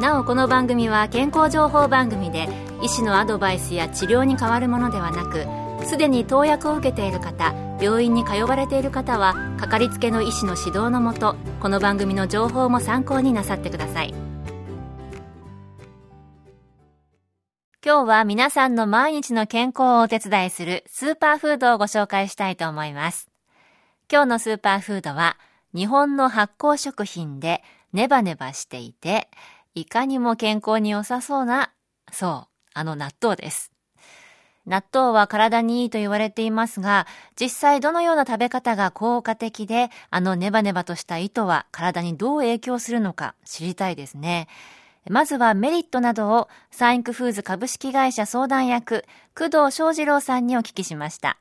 なおこの番組は健康情報番組で医師のアドバイスや治療に変わるものではなくすでに投薬を受けている方病院に通われている方はかかりつけの医師の指導のもとこの番組の情報も参考になさってください。今日は皆さんの毎日の健康をお手伝いするスーパーフードをご紹介したいと思います。今日のスーパーフードは日本の発酵食品でネバネバしていていかにも健康に良さそうなそうあの納豆です。納豆は体にいいと言われていますが、実際どのような食べ方が効果的で、あのネバネバとした糸は体にどう影響するのか知りたいですね。まずはメリットなどをサインクフーズ株式会社相談役、工藤翔二郎さんにお聞きしました。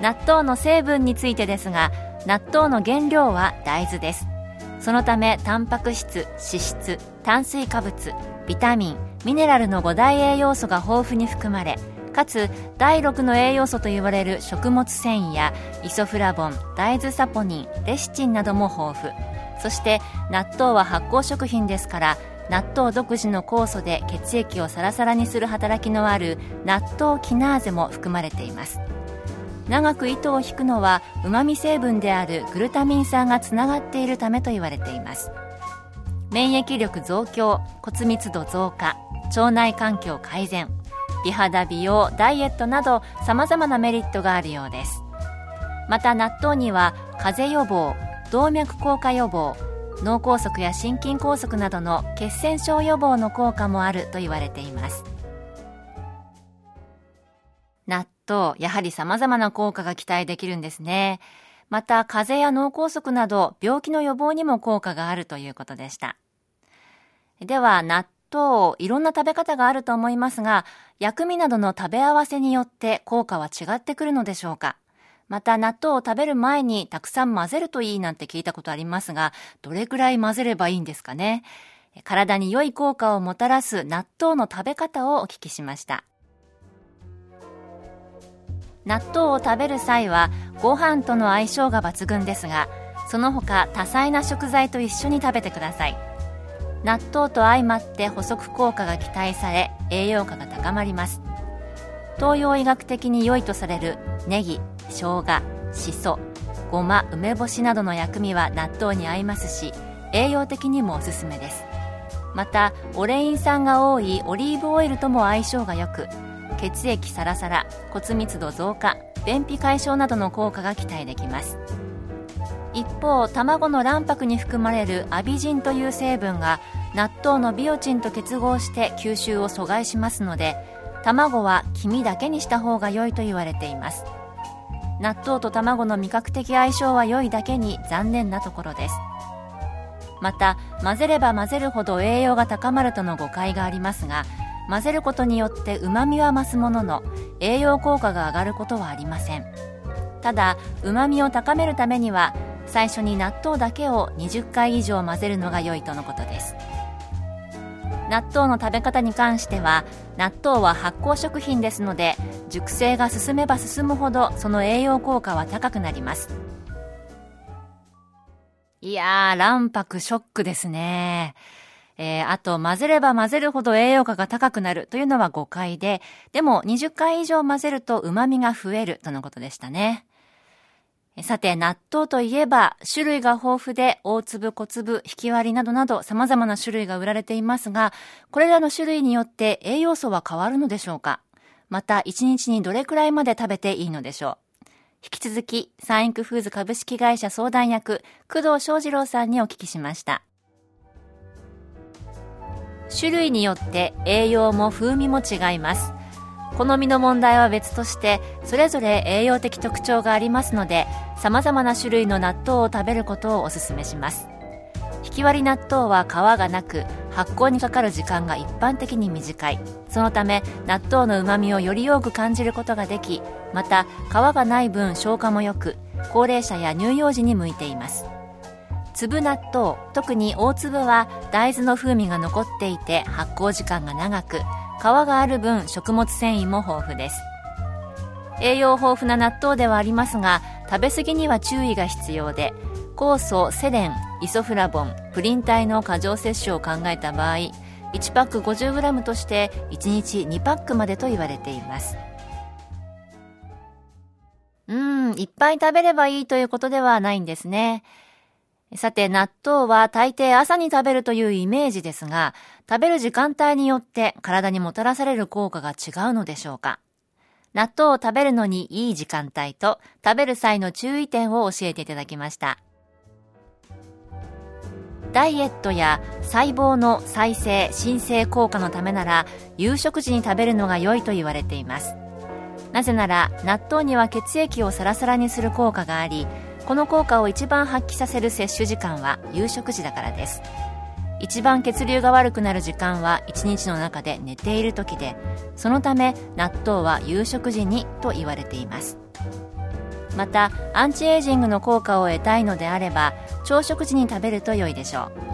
納豆の成分についてですが、納豆の原料は大豆です。そのため、タンパク質、脂質、炭水化物、ビタミンミネラルの5大栄養素が豊富に含まれかつ第6の栄養素と言われる食物繊維やイソフラボン大豆サポニンレシチンなども豊富。そして納豆は発酵食品ですから納豆独自の酵素で血液をサラサラにする働きのある納豆キナーゼも含まれています。長く糸を引くのはうまみ成分であるグルタミン酸がつながっているためと言われています。免疫力増強骨密度増加腸内環境改善美肌美容ダイエットなど様々なメリットがあるようです。また納豆には風邪予防動脈硬化予防脳梗塞や心筋梗塞などの血栓症予防の効果もあると言われています。納豆やはり様々な効果が期待できるんですね。また風邪や脳梗塞など病気の予防にも効果があるということでした。では、納豆、いろんな食べ方があると思いますが、薬味などの食べ合わせによって効果は違ってくるのでしょうか。また納豆を食べる前にたくさん混ぜるといいなんて聞いたことありますが、どれくらい混ぜればいいんですかね。体に良い効果をもたらす納豆の食べ方をお聞きしました。納豆を食べる際はご飯との相性が抜群ですが、その他多彩な食材と一緒に食べてください。納豆と相まって補足効果が期待され栄養価が高まります東洋医学的に良いとされるネギ生姜しそごま梅干しなどの薬味は納豆に合いますし栄養的にもおすすめですまたオレイン酸が多いオリーブオイルとも相性が良く血液サラサラ骨密度増加便秘解消などの効果が期待できます。一方卵の卵白に含まれるアビジンという成分が納豆のビオチンと結合して吸収を阻害しますので卵は黄身だけにした方が良いと言われています。納豆と卵の味覚的相性は良いだけに残念なところです。また混ぜれば混ぜるほど栄養が高まるとの誤解がありますが混ぜることによってうまみは増すものの栄養効果が上がることはありません。ただうまみを高めるためには最初に納豆だけを20回以上混ぜるのが良いとのことです。納豆の食べ方に関しては納豆は発酵食品ですので熟成が進めば進むほどその栄養効果は高くなります。いやー卵白ショックですね。えー、あと、混ぜれば混ぜるほど栄養価が高くなるというのは誤解で、でも20回以上混ぜると旨味が増えるとのことでしたね。さて、納豆といえば、種類が豊富で、大粒、小粒、引き割りなどなど様々な種類が売られていますが、これらの種類によって栄養素は変わるのでしょうか？また、1日にどれくらいまで食べていいのでしょう？引き続き、サンインクフーズ株式会社相談役、工藤翔二郎さんにお聞きしました。種類によって栄養も風味も違います。好みの問題は別としてそれぞれ栄養的特徴がありますので様々な種類の納豆を食べることをお勧めします。引き割り納豆は皮がなく発酵にかかる時間が一般的に短い。そのため納豆のうまみをより多く感じることができまた皮がない分消化も良く高齢者や乳幼児に向いています。粒納豆特に大粒は大豆の風味が残っていて発酵時間が長く皮がある分食物繊維も豊富です。栄養豊富な納豆ではありますが食べ過ぎには注意が必要で酵素セレンイソフラボンプリン体の過剰摂取を考えた場合1パック 50g として1日2パックまでと言われています。うんいっぱい食べればいいということではないんですね。さて、納豆は大抵朝に食べるというイメージですが、食べる時間帯によって体にもたらされる効果が違うのでしょうか納豆を食べるのにいい時間帯と食べる際の注意点を教えていただきました。ダイエットや細胞の再生新生効果のためなら夕食時に食べるのが良いと言われていますなぜなら納豆には血液をサラサラにする効果がありこの効果を一番発揮させる摂取時間は夕食時だからです。一番血流が悪くなる時間は一日の中で寝ている時でそのため納豆は夕食時にと言われています。またアンチエイジングの効果を得たいのであれば朝食時に食べると良いでしょう。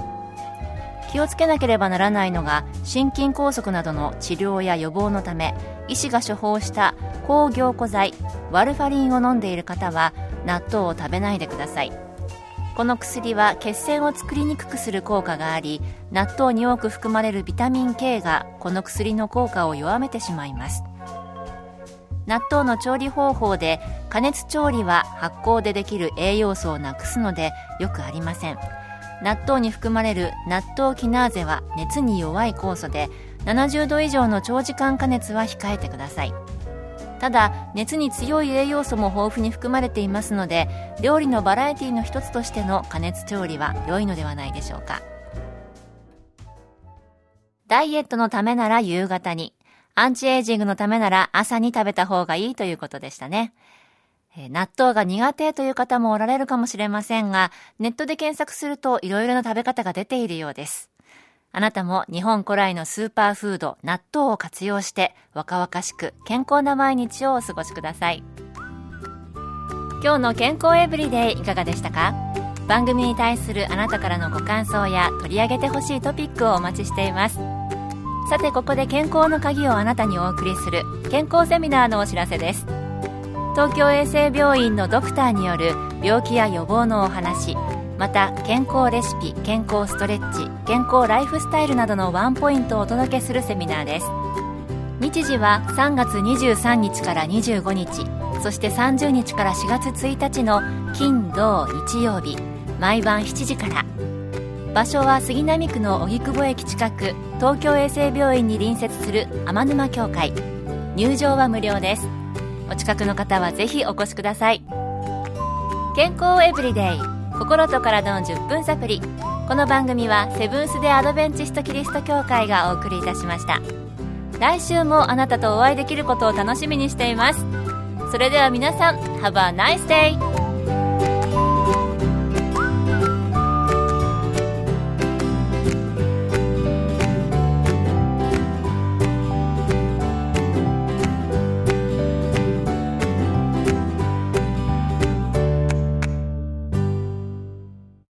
気をつけなければならないのが心筋梗塞などの治療や予防のため医師が処方した抗凝固剤ワルファリンを飲んでいる方は納豆を食べないでください。この薬は血栓を作りにくくする効果があり納豆に多く含まれるビタミン K がこの薬の効果を弱めてしまいます。納豆の調理方法で加熱調理は発酵でできる栄養素をなくすのでよくありません。納豆に含まれる納豆キナーゼは熱に弱い酵素で70度以上の長時間加熱は控えてください。ただ熱に強い栄養素も豊富に含まれていますので料理のバラエティの一つとしての加熱調理は良いのではないでしょうかダイエットのためなら夕方にアンチエイジングのためなら朝に食べた方がいいということでしたね。納豆が苦手という方もおられるかもしれませんが、ネットで検索すると色々な食べ方が出ているようです。あなたも日本古来のスーパーフード、納豆を活用して若々しく健康な毎日をお過ごしください。今日の健康エブリデイいかがでしたか？番組に対するあなたからのご感想や取り上げてほしいトピックをお待ちしています。さてここで健康の鍵をあなたにお送りする健康セミナーのお知らせです東京衛生病院のドクターによる病気や予防のお話また健康レシピ健康ストレッチ健康ライフスタイルなどのワンポイントをお届けするセミナーです。日時は3月23日から25日そして30日から4月1日の金土日曜日毎晩7時から。場所は杉並区の荻窪駅近く東京衛生病院に隣接する天沼協会。入場は無料です。お近くの方はぜひお越しください。健康エブリデイ。心と体の10分サプリこの番組はセブンス・デ・アドベンチスト・キリスト教会がお送りいたしました。来週もあなたとお会いできることを楽しみにしています。それでは皆さん Have a nice day!